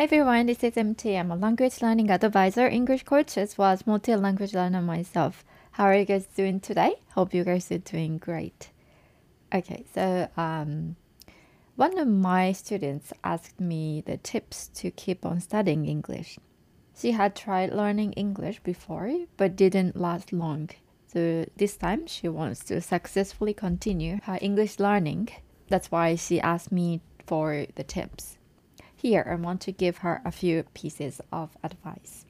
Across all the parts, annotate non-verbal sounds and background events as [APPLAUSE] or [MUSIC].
Hi everyone, this is MT. I'm a language learning advisor, English coach, as well as multi-language learner myself. How are you guys doing today? Hope you guys are doing great. Okay, so um, one of my students asked me the tips to keep on studying English. She had tried learning English before, but didn't last long. So this time she wants to successfully continue her English learning. That's why she asked me for the tips. Here, I want to give her a few pieces of advice.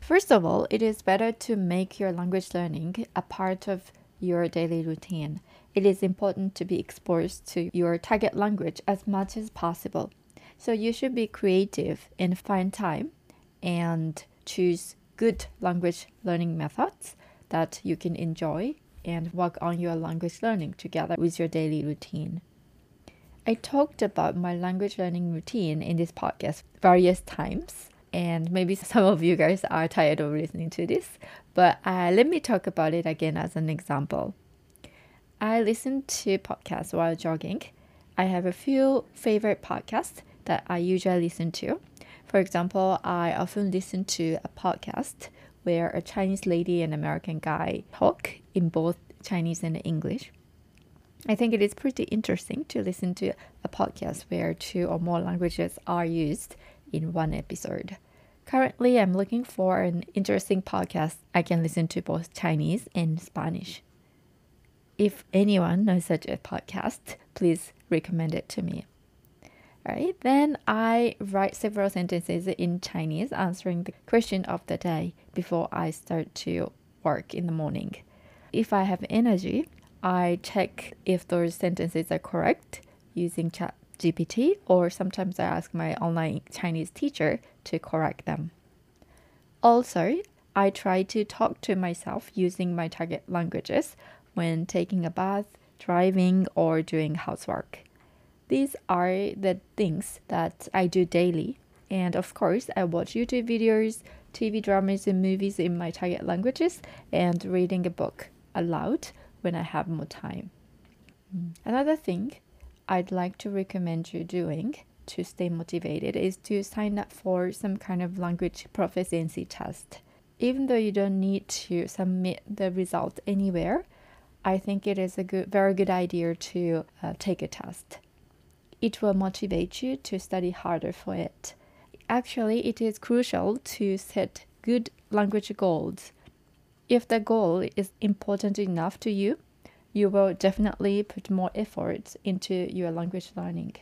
First of all, it is better to make your language learning a part of your daily routine. It is important to be exposed to your target language as much as possible. So you should be creative and find time and choose good language learning methods that you can enjoy and work on your language learning together with your daily routine. I talked about my language learning routine in this podcast various times, and maybe [LAUGHS] some of you guys are tired of listening to this, but uh, let me talk about it again as an example. I listen to podcasts while jogging. I have a few favorite podcasts that I usually listen to. For example, I often listen to a podcast where a Chinese lady and American guy talk in both Chinese and English. I think it is pretty interesting to listen to a podcast where two or more languages are used in one episode. Currently, I'm looking for an interesting podcast I can listen to both Chinese and Spanish. If anyone knows such a podcast, please recommend it to me. All right, then I write several sentences in Chinese answering the question of the day before I start to work in the morning. If I have energy, I check if those sentences are correct using Chat GPT, or sometimes I ask my online Chinese teacher to correct them. Also, I try to talk to myself using my target languages when taking a bath, driving, or doing housework. These are the things that I do daily. And of course, I watch YouTube videos, TV dramas, and movies in my target languages, and reading a book aloud when I have more time. Mm. Another thing I'd like to recommend you doing to stay motivated is to sign up for some kind of language proficiency test. Even though you don't need to submit the result anywhere, I think it is a good, very good idea to uh, take a test. It will motivate you to study harder for it. Actually, it is crucial to set good language goals if the goal is important enough to you, you will definitely put more effort into your language learning.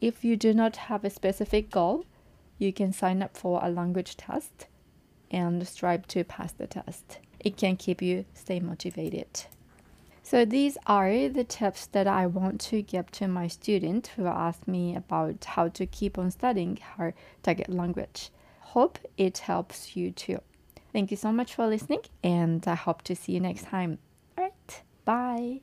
If you do not have a specific goal, you can sign up for a language test and strive to pass the test. It can keep you stay motivated. So these are the tips that I want to give to my student who asked me about how to keep on studying her target language. Hope it helps you too. Thank you so much for listening, and I hope to see you next time. All right, bye.